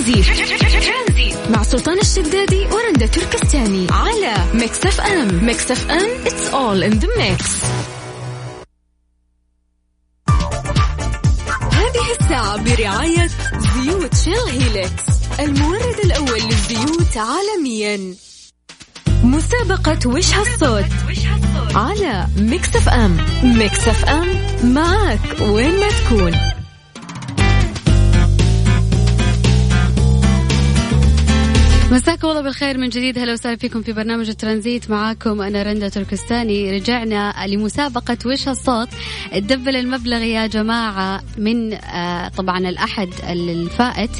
ترانزيت. مع سلطان الشدادي ورندا تركستاني على Mix FM. Mix FM it's all in the mix. هذه الساعة برعاية زيوت Shell Helix المورد الأول للزيوت عالميا. مسابقة وش هالصوت؟ على Mix FM. Mix FM معك وين ما تكون. مساكم الله بالخير من جديد. هلا وسهلا فيكم في برنامج الترانزيت. معاكم أنا رندا تركستاني. رجعنا لمسابقة وش الصوت. تدبل المبلغ يا جماعة من آه طبعا الأحد الفائت.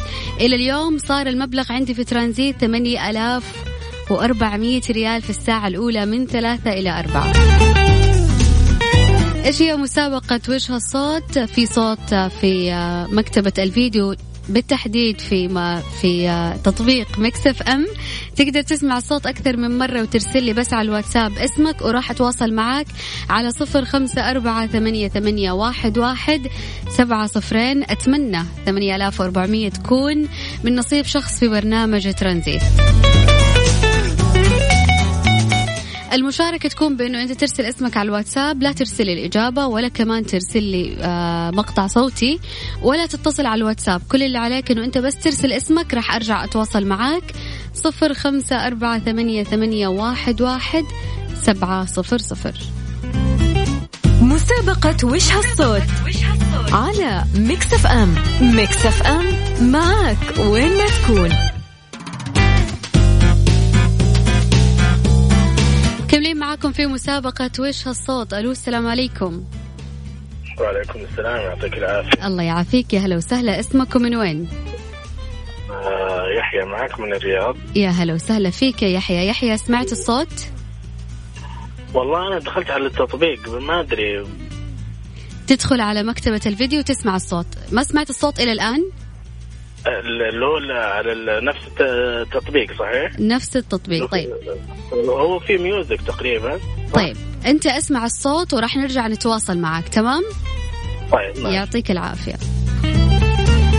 إلى اليوم صار المبلغ عندي في ترانزيت 8400 ريال في الساعة الأولى من ثلاثة إلى أربعة. إيش هي مسابقة وش الصوت؟ في صوت في آه، مكتبة الفيديو. بالتحديد في ما في آه، تطبيق Mix FM. تقدر تسمع الصوت أكثر من مرة وترسل لي بس على الواتساب اسمك وراح أتواصل معك على صفر خمسة أربعة ثمانية, ثمانية واحد, واحد سبعة صفرين. أتمنى ثمانية آلاف وأربعمية تكون من نصيب شخص في برنامج ترانزيت المشاركة تكون بأنه أنت ترسل اسمك على الواتساب لا ترسل الإجابة ولا كمان ترسل لي آه، مقطع صوتي ولا تتصل على الواتساب. كل اللي عليك أنه أنت بس ترسل اسمك راح أرجع أتواصل معاك. صفر خمسة أربعة ثمانية, ثمانية واحد, واحد سبعة صفر صفر. مسابقة وش هالصوت؟ على Mix FM. Mix FM معك وين ما تكون. مكملين معاكم في مسابقة وش هالصوت؟ ألو السلام عليكم. وعليكم السلام يعطيك العافية. الله يعافيك يا هلا وسهلا. اسمكم من وين؟ آه يحيى معك من الرياض. يا هلا وسهلا فيك يا يحيى. يحيى سمعت الصوت؟ والله أنا دخلت على التطبيق ما أدري. تدخل على مكتبة الفيديو وتسمع الصوت. ما سمعت الصوت إلى الآن؟ هو على نفس الت- التطبيق صحيح؟ نفس التطبيق طيب. هو في ميوزك تقريبا. طيب أنت أسمع الصوت وراح نرجع نتواصل معك تمام؟ طيب. يعطيك العافية.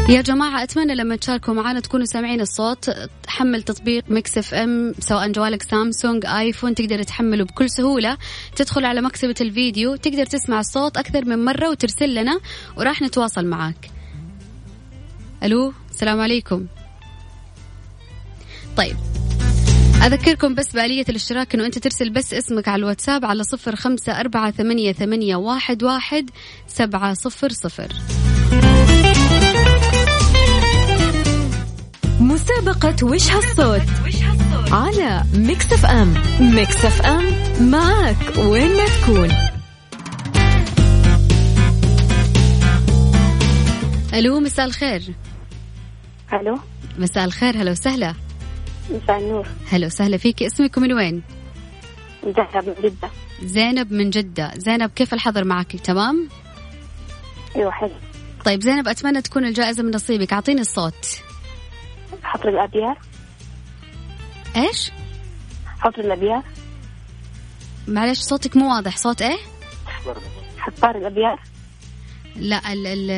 يا جماعة أتمنى لما تشاركوا معنا تكونوا سامعين الصوت. حمل تطبيق Mix FM سواء جوالك سامسونج آيفون تقدر تحمله بكل سهولة. تدخل على مكتبة الفيديو تقدر تسمع الصوت أكثر من مرة وترسل لنا وراح نتواصل معك. ألو؟ السلام عليكم. طيب. أذكركم بس بآلية الاشتراك أنه أنت ترسل بس اسمك على الواتساب على صفر خمسة أربعة ثمانية, ثمانية واحد, واحد سبعة صفر صفر. مسابقة وش هالصوت؟ على Mix FM. Mix FM معك وين ما تكون. ألو مساء الخير. ألو؟ مساء الخير هلا وسهلا. مساء النور. هلا وسهلا فيك اسمك من وين؟ زهرة من جدة. زينب من جدة. زينب كيف الحظر معك؟ تمام؟ أيوه حلو. طيب زينب أتمنى تكون الجائزة من نصيبك. أعطيني الصوت. حفر الأبيار؟ إيش؟ حفر الأبيار؟ معلش صوتك مو واضح. صوت إيه؟ حفار الأبيار؟ لا ال ال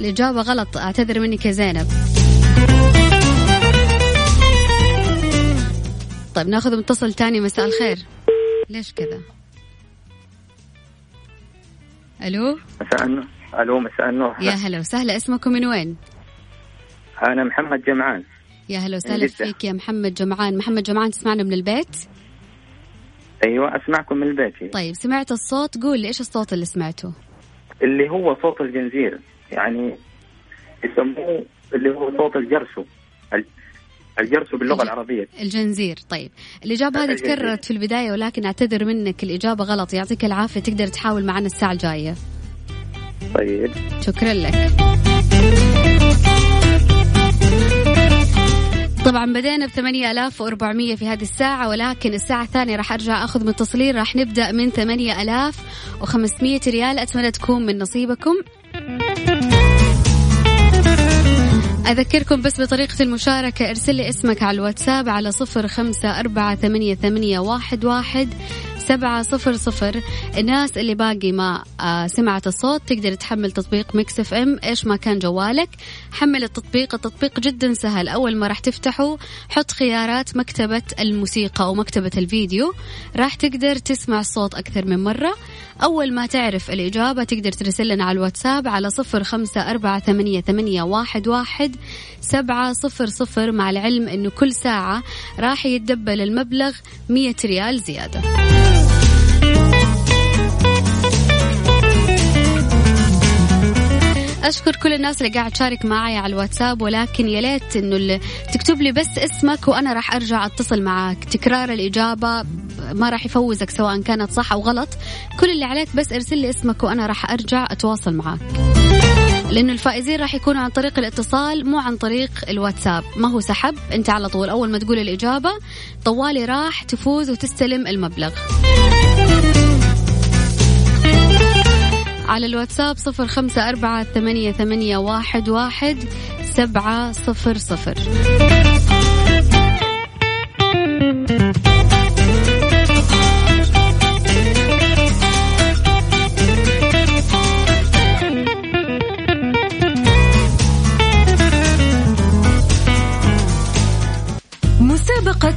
الإجابة غلط. أعتذر منك يا زينب طيب ناخذ متصل تاني. مساء الخير. ليش كذا؟ ألو؟ مساء النور. ألو مساء النور. يا هلا وسهلا. اسمكم من وين؟ أنا محمد جمعان. يا هلا وسهلا. فيك يا محمد جمعان. محمد جمعان تسمعنا من البيت؟ أيوه أسمعكم من البيت. طيب سمعت الصوت؟ قول لي إيش الصوت اللي سمعته؟ اللي هو صوت الجنزير. يعني يسموه اللي هو صوت الجرسو. ال- الجرسو باللغة الج- العربية. الجنزير طيب. الإجابة هذه. تكررت في البداية ولكن أعتذر منك الإجابة غلط. يعطيك العافية تقدر تحاول معنا الساعة الجاية. طيب. شكرا لك. طبعا بدينا ب 8400 في هذه الساعة ولكن الساعة الثانية راح أرجع أخذ متصلين راح نبدأ من 8500 ريال. أتمنى تكون من نصيبكم. أذكركم بس بطريقة المشاركة ارسل لي اسمك على الواتساب على صفر خمسة أربعة ثمانية, ثمانية واحد, واحد سبعة صفر صفر. الناس اللي باقي ما آه، سمعت الصوت تقدر تحمل تطبيق Mix FM. إيش ما كان جوالك حمل التطبيق. التطبيق جدا سهل. أول ما راح تفتحه حط خيارات مكتبة الموسيقى أو مكتبة الفيديو. راح تقدر تسمع الصوت أكثر من مرة. أول ما تعرف الإجابة تقدر ترسل لنا على الواتساب على صفر خمسة أربعة ثمانية, ثمانية واحد, واحد سبعة صفر صفر مع العلم إنه كل ساعة راح يتدبل المبلغ مية ريال زيادة. أشكر كل الناس اللي قاعد تشارك معي على الواتساب ولكن يا ليت إنه تكتب لي بس اسمك وأنا راح أرجع أتصل معك تكرار الإجابة ما راح يفوزك سواء كانت صح أو غلط. كل اللي عليك بس ارسل لي اسمك وأنا راح أرجع أتواصل معك لأنه الفائزين راح يكونوا عن طريق الاتصال مو عن طريق الواتساب. ما هو سحب أنت على طول أول ما تقول الإجابة طوالي راح تفوز وتستلم المبلغ. على الواتساب صفر خمسة أربعة ثمانية, ثمانية واحد, واحد سبعة صفر صفر.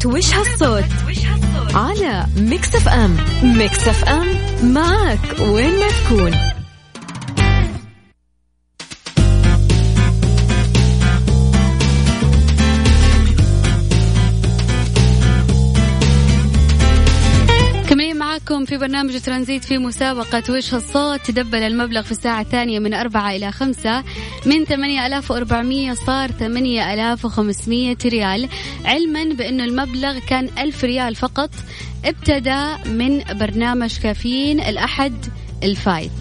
وش هالصوت على Mix FM. Mix FM معك وين ما تكون. في برنامج ترانزيت في مسابقة وش الصوت. تدبل المبلغ في الساعة الثانية من أربعة إلى خمسة. من ثمانية ألاف وأربعمية صار ثمانية ألاف وخمسمية ريال. علما بأنه المبلغ كان ألف ريال فقط. ابتدى من برنامج كافيين الأحد الفايت.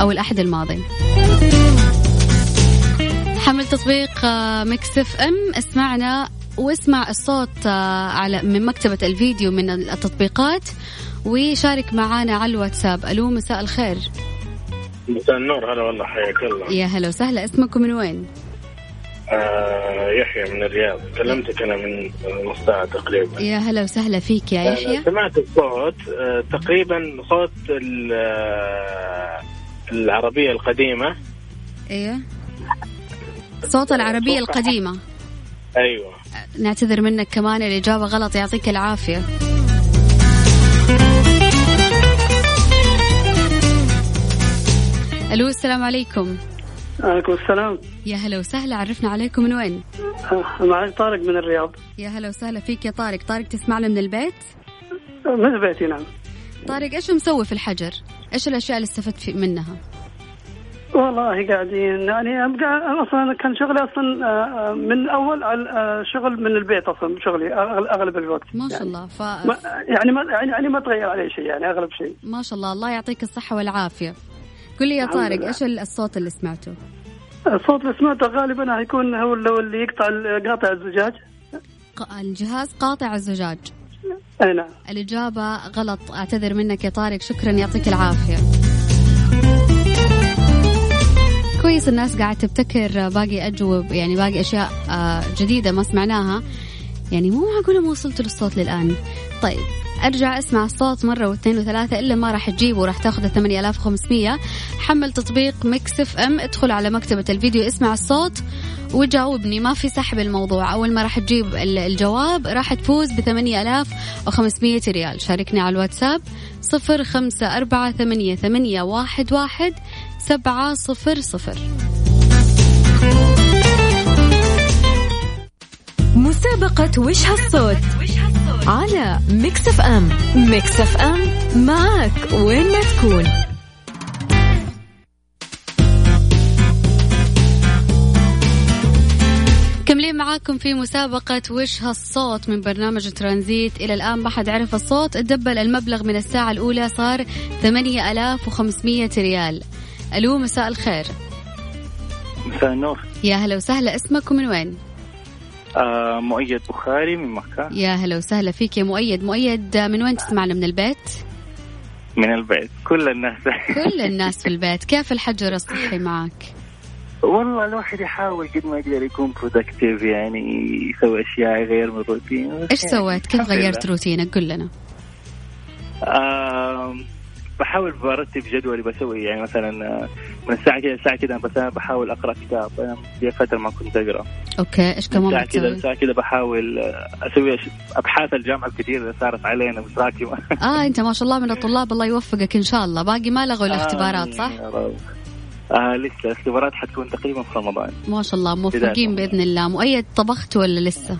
أو الأحد الماضي. حمل تطبيق Mix FM. اسمعنا واسمع الصوت آه، على من مكتبة الفيديو من التطبيقات وشارك معنا على الواتساب. ألو مساء الخير. مساء النور. هلا والله حياك الله. يا هلا وسهلا. اسمكم من وين؟ آه يحيى من الرياض. كلمتك أنا من نص ساعة تقريبا. يا هلا وسهلا فيك يا آه، يحيى. سمعت الصوت آه تقريبا صوت العربية القديمة. أيوه صوت العربية القديمة. أيوه. نعتذر منك كمان الإجابة غلط يعطيك العافية ألو السلام عليكم عليكم السلام يا هلا وسهلا عرفنا عليكم من وين؟ آه، معك طارق من الرياض يا هلا وسهلا فيك يا طارق طارق تسمعنا من البيت؟ من البيت نعم طارق إيش مسوي في الحجر؟ إيش الأشياء اللي استفدت منها؟ والله قاعدين. يعني أنا أصلا كان شغلي أصلا آه، آه، من اول آه، شغل من البيت أصلا شغلي أغلب الوقت. ما شاء الله. ف يعني ما يعني يعني ما تغير علي شيء يعني أغلب شيء. ما شاء الله. الله يعطيك الصحة والعافية. قل لي يا طارق إيش الصوت اللي سمعته؟ الصوت اللي سمعته غالبا هيكون هو اللي يقطع قاطع الزجاج. الجهاز قاطع الزجاج. أي نعم. الإجابة غلط. أعتذر منك يا طارق. شكرا. يعطيك العافية. كويس الناس قاعد تبتكر باقي أجوب يعني باقي أشياء آه، جديدة ما سمعناها. يعني مو معقولة ما وصلت للصوت للآن. طيب أرجع أسمع الصوت مرة واثنين وثلاثة إلا ما راح تجيبه وراح تاخذ 8500 حمل تطبيق Mix FM ادخل على مكتبة الفيديو اسمع الصوت وجاوبني. ما في سحب الموضوع. أول ما راح تجيب الجواب راح تفوز ب 8500 ريال. شاركني على الواتساب 0548811700 سبعة صفر صفر. مسابقة وش هالصوت؟ على Mix FM. Mix FM معك وين ما تكون. مكملين معاكم في مسابقة وش هالصوت من برنامج ترانزيت. إلى الآن ما حد عرف الصوت. تدبل المبلغ من الساعة الأولى صار 8500 ريال. ألو مساء الخير مساء النور يا هلا وسهلا اسمك ومن وين؟ آه مؤيد بخاري من مكة يا هلا وسهلا فيك يا مؤيد مؤيد من وين تسمعنا من البيت؟ من البيت كل الناس كل الناس في البيت كيف الحجر الصحي معك؟ والله الواحد يحاول قد ما يقدر يكون productive يعني يسوي أشياء يغير من الروتين إيش سويت؟ كيف غيرت. روتينك؟ قل لنا آم، بحاول برتب جدولي بسوي يعني مثلا آه، من الساعة كذا الساعة كذا مثلا بحاول أقرأ كتاب أنا في فترة ما كنت أقرأ أوكي إيش كمان الساعة كذا؟ الساعة كذا بحاول آه، أسوي أش- أبحاث الجامعة الكثير اللي صارت علينا متراكمة آه أنت ما شاء الله من الطلاب الله يوفقك إن شاء الله باقي ما لغوا الاختبارات صح؟ رب. آه لسه الاختبارات حتكون تقريبا في رمضان ما شاء الله موفقين. بإذن الله مؤيد طبخت ولا لسه؟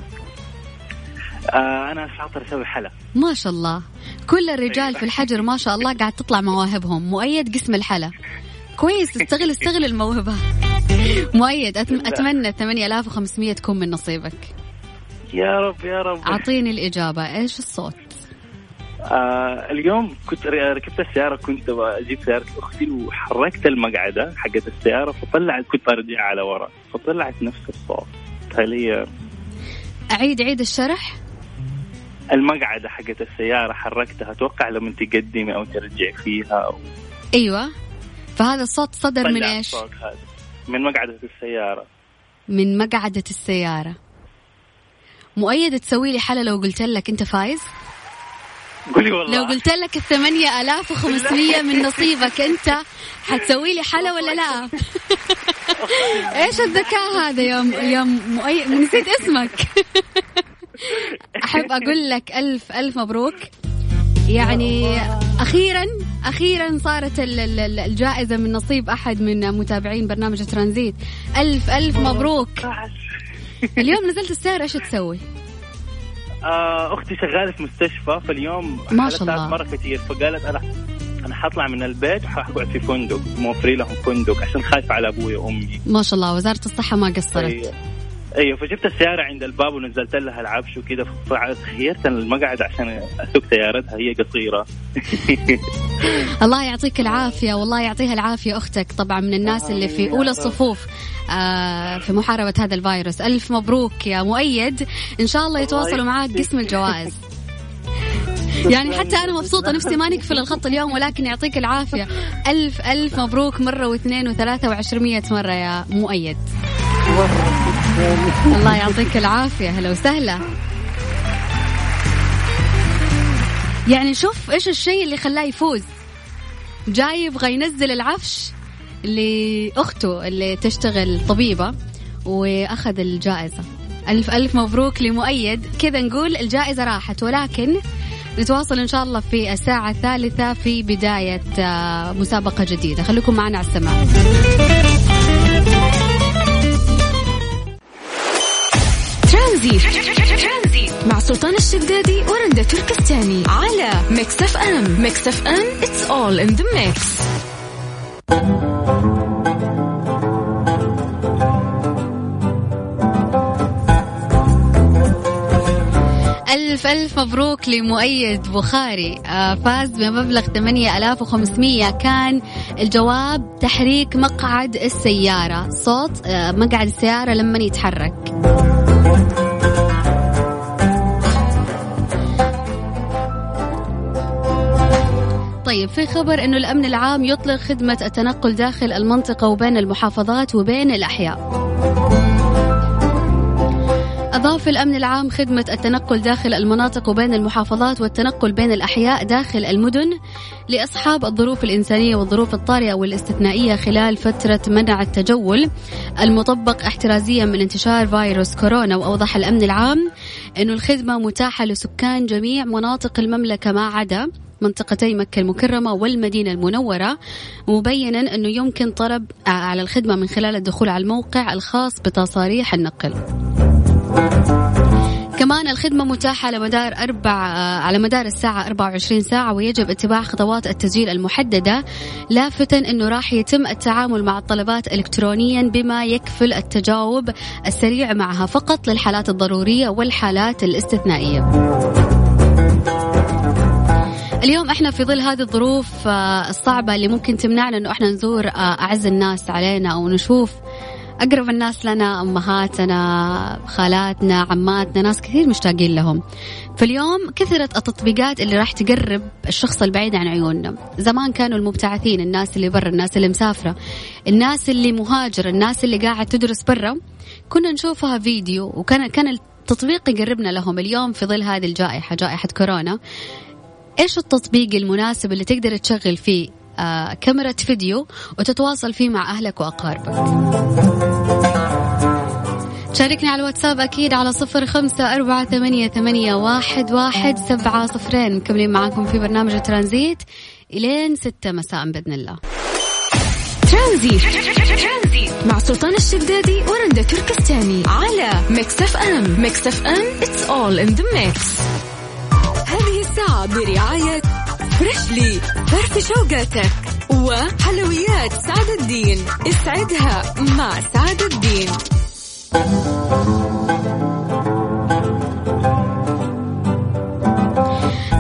آه أنا شاطر أسوي حلا. ما شاء الله. كل الرجال في الحجر ما شاء الله قاعد تطلع مواهبهم. مؤيد قسم الحلا. كويس استغل استغل الموهبة. مؤيد أتم أتمنى 8500 تكون من نصيبك. يا رب يا رب. أعطيني الإجابة. إيش الصوت؟ آه اليوم كنت ركبت السيارة كنت أبغى أجيب سيارة أختي وحركت المقعدة حقت السيارة فطلعت كنت برجع على ورا فطلعت نفس الصوت. هل هي أعيد عيد الشرح. المقعدة حقت السيارة حركتها أتوقع لما تقدمي أو ترجعي فيها أو أيوة. فهذا الصوت صدر من الصوت هذا. من مقعدة السيارة. من مقعدة السيارة. مؤيد تسوي لي حلا لو قلت لك أنت فايز؟ قولي والله. لو قلت لك آلاف وخمسمية من نصيبك أنت حتسوي لي حلا ولا لا؟ إيش الذكاء هذا يا. يا مؤي... نسيت اسمك. أحب أقول لك ألف ألف مبروك. يعني أخيرا أخيرا صارت ال- ال- ال- الجائزة من نصيب أحد من متابعين برنامج ترانزيت. ألف ألف مبروك. اليوم نزلت السيارة إيش تسوي؟ آه أختي شغالة في مستشفى فاليوم ما شاء الله. مرة كثير فقالت أنا أنا حطلع من البيت وحقعد في فندق موفرين لهم فندق عشان خايفة على أبوي وأمي. ما شاء الله وزارة الصحة ما قصرت. أيوه فجبت السيارة عند الباب ونزلت لها العفش وكذا فخيرت المقعد عشان أسوق سيارتها هي قصيرة. الله يعطيك العافية والله يعطيها العافية أختك. طبعا من الناس اللي في أولى الصفوف آه، في محاربة هذا الفيروس. ألف مبروك يا مؤيد. إن شاء الله يتواصلوا معاك قسم الجوائز. يعني حتى أنا مبسوطة نفسي ما نقفل الخط اليوم ولكن يعطيك العافية. ألف ألف مبروك مرة واثنين وثلاثة وعشرمية مرة يا مؤيد. الله يعطيك العافية. هلا وسهلا. يعني شوف إيش الشيء اللي خلاه يفوز. جاي يبغى ينزل العفش لأخته اللي تشتغل طبيبة وأخذ الجائزة. ألف ألف مبروك لمؤيد. كذا نقول الجائزة راحت ولكن نتواصل إن شاء الله في الساعة الثالثة في بداية آه، مسابقة جديدة. خليكم معنا على السماع. ترانزيت. مع سلطان الشدادي ورندا تركستاني. على Mix FM. Mix FM it's all in the mix. ألف ألف مبروك لمؤيد بخاري. آه، فاز بمبلغ 8500 كان الجواب تحريك مقعد السيارة. صوت آه، مقعد السيارة لما يتحرك. طيب في خبر إنه الأمن العام يطلق خدمة التنقل داخل المنطقة وبين المحافظات وبين الأحياء. أضاف الأمن العام خدمة التنقل داخل المناطق وبين المحافظات والتنقل بين الأحياء داخل المدن لأصحاب الظروف الإنسانية والظروف الطارئة والاستثنائية خلال فترة منع التجول المطبق احترازيا من انتشار فيروس كورونا. وأوضح الأمن العام أنه الخدمة متاحة لسكان جميع مناطق المملكة ما عدا منطقتي مكة المكرمة والمدينة المنورة مبينا أنه يمكن طلب على الخدمة من خلال الدخول على الموقع الخاص بتصاريح النقل. كمان الخدمة متاحة على مدار أربع على مدار الساعة 24 ساعة ويجب اتباع خطوات التسجيل المحددة لافتا أنه راح يتم التعامل مع الطلبات إلكترونيا بما يكفل التجاوب السريع معها فقط للحالات الضرورية والحالات الاستثنائية. اليوم إحنا في ظل هذه الظروف آه، الصعبة اللي ممكن تمنعنا إنه إحنا نزور آه، أعز الناس علينا أو نشوف أقرب الناس لنا أمهاتنا خالاتنا عماتنا ناس كثير مشتاقين لهم. فاليوم كثرت التطبيقات اللي راح تقرب الشخص البعيد عن عيوننا. زمان كانوا المبتعثين الناس اللي برا الناس اللي مسافرة الناس اللي مهاجرة الناس اللي قاعد تدرس برا. كنا نشوفها فيديو وكان كان التطبيق يقربنا لهم. اليوم في ظل هذه الجائحة جائحة كورونا إيش التطبيق المناسب اللي تقدر تشغل فيه آه كاميرا فيديو وتتواصل فيه مع أهلك وأقاربك؟ شاركني على الواتساب أكيد على صفر خمسة أربعة ثمانية, ثمانية واحد, واحد سبعة صفرين. مكملين معاكم في برنامج ترانزيت إلين ستة مساء بإذن الله. ترانزيت. مع سلطان الشدادي ورندا تركستاني على Mix FM. Mix FM it's all in the mix. برعاية فريشلي فرف شوقاتك. وحلويات سعد الدين. اسعدها مع سعد الدين.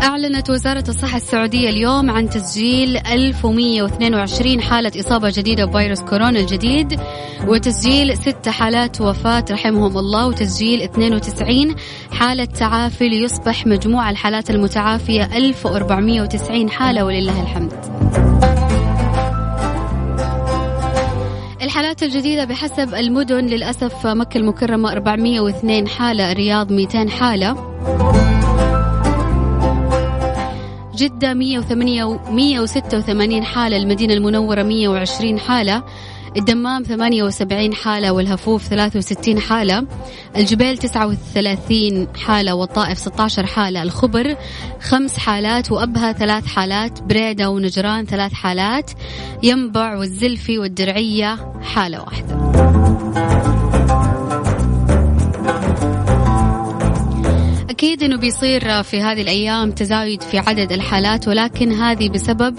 أعلنت وزارة الصحة السعودية اليوم عن تسجيل 1122 حالة إصابة جديدة بفيروس كورونا الجديد وتسجيل ست حالات وفاة رحمهم الله وتسجيل 92 حالة تعافي ليصبح مجموع الحالات المتعافية 1490 حالة ولله الحمد. الحالات الجديدة بحسب المدن للأسف مكة المكرمة 402 حالة الرياض 200 حالة جدة 108 186 حالة المدينة المنورة 120 حالة الدمام 78 حالة والهفوف 63 حالة الجبيل 39 حالة والطائف 16 حالة الخبر خمس حالات وأبها ثلاث حالات بريدة ونجران ثلاث حالات ينبع والزلفي والدرعية حالة واحدة. أكيد أنه بيصير في هذه الأيام تزايد في عدد الحالات ولكن هذه بسبب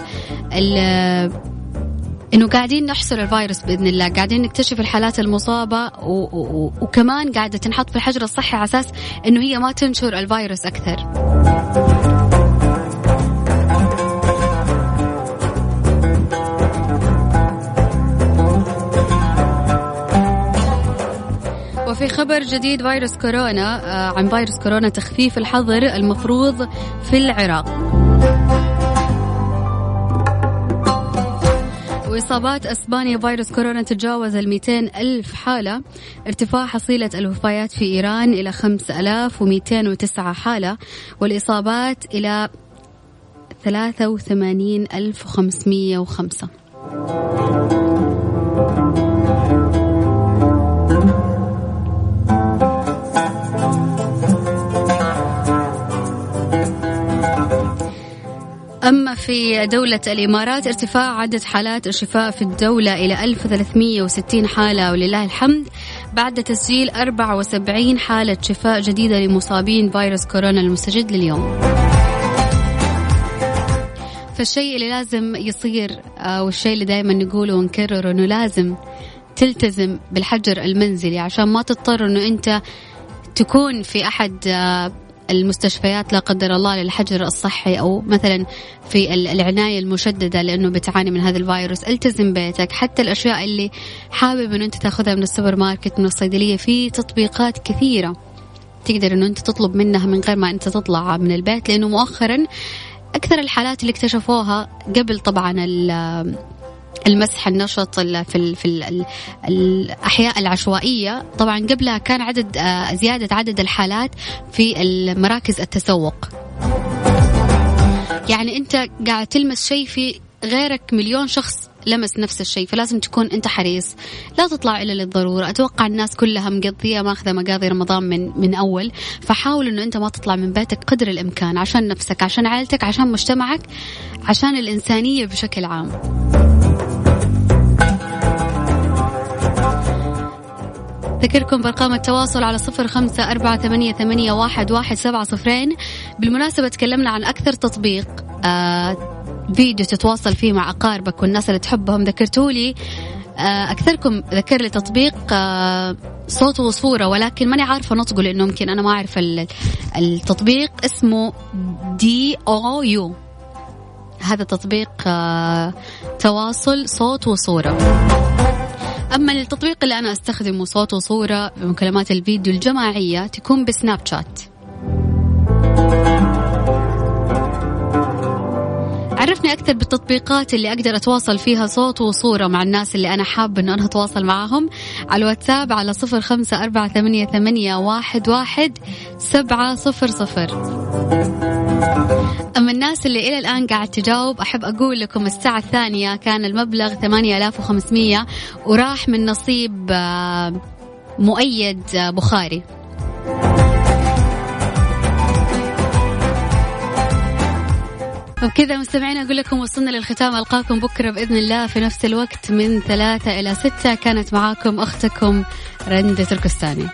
إنه قاعدين نحصر الفيروس بإذن الله قاعدين نكتشف الحالات المصابة. وكمان قاعدة تنحط في الحجر الصحي على أساس إنه هي ما تنشر الفيروس أكثر وفي خبر جديد فيروس كورونا آه، عن فيروس كورونا تخفيف الحظر المفروض في العراق. وإصابات أسبانيا فيروس كورونا تجاوز ال ألف حالة. ارتفاع حصيلة الوفيات في إيران إلى 5209 حالة والإصابات إلى 83505 أما في دولة الإمارات ارتفاع عدد حالات الشفاء في الدولة إلى 1360 حالة ولله الحمد. بعد تسجيل 74 حالة شفاء جديدة لمصابين فيروس كورونا المستجد لليوم. فالشيء اللي لازم يصير آه، والشيء اللي دائما نقوله ونكرره إنه لازم تلتزم بالحجر المنزلي عشان ما تضطر إنه أنت تكون في أحد آه، المستشفيات لا قدر الله للحجر الصحي أو مثلا في العناية المشددة لأنه بتعاني من هذا الفيروس. التزم بيتك. حتى الأشياء اللي حابب إنه أنت تاخذها من السوبر ماركت من الصيدلية في تطبيقات كثيرة تقدر إنه أنت تطلب منها من غير ما أنت تطلع من البيت لأنه مؤخرا أكثر الحالات اللي اكتشفوها قبل طبعا المسح النشط في في, الأحياء العشوائية. طبعا قبلها كان عدد آه، زيادة عدد الحالات في المراكز التسوق. يعني أنت قاعد تلمس شيء في غيرك مليون شخص لمس نفس الشيء فلازم تكون أنت حريص. لا تطلع إلا للضرورة. أتوقع الناس كلها مقضية ماخذة مقاضي رمضان من من أول. فحاول إنه أنت ما تطلع من بيتك قدر الإمكان عشان نفسك عشان عائلتك عشان مجتمعك عشان الإنسانية بشكل عام. أذكركم بأرقام التواصل على صفر خمسة أربعة ثمانية, ثمانية واحد, واحد سبعة صفرين. بالمناسبة تكلمنا عن أكثر تطبيق آه فيديو تتواصل فيه مع أقاربك والناس اللي تحبهم. ذكرتوا لي آه أكثركم ذكر لي تطبيق آه صوت وصورة ولكن ماني عارفة نطقه لأنه يمكن أنا ما أعرف التطبيق اسمه دي أو يو هذا تطبيق آه تواصل صوت وصورة. أما التطبيق اللي أنا أستخدمه صوت وصورة مكالمات الفيديو الجماعية تكون بسناب شات. عرفني أكثر بالتطبيقات اللي أقدر أتواصل فيها صوت وصورة مع الناس اللي أنا حابة إنه أنا أتواصل معاهم. على الواتساب على صفر خمسة أربعة ثمانية, ثمانية واحد, واحد سبعة صفر صفر. الناس اللي إلى الآن قاعد تجاوب أحب أقول لكم الساعة الثانية كان المبلغ ثمانية آلاف وخمسمية وراح من نصيب آه، مؤيد آه، بخاري. وبكذا مستمعين أقول لكم وصلنا للختام ألقاكم بكرة بإذن الله في نفس الوقت من ثلاثة إلى ستة. كانت معاكم أختكم رندة تركستاني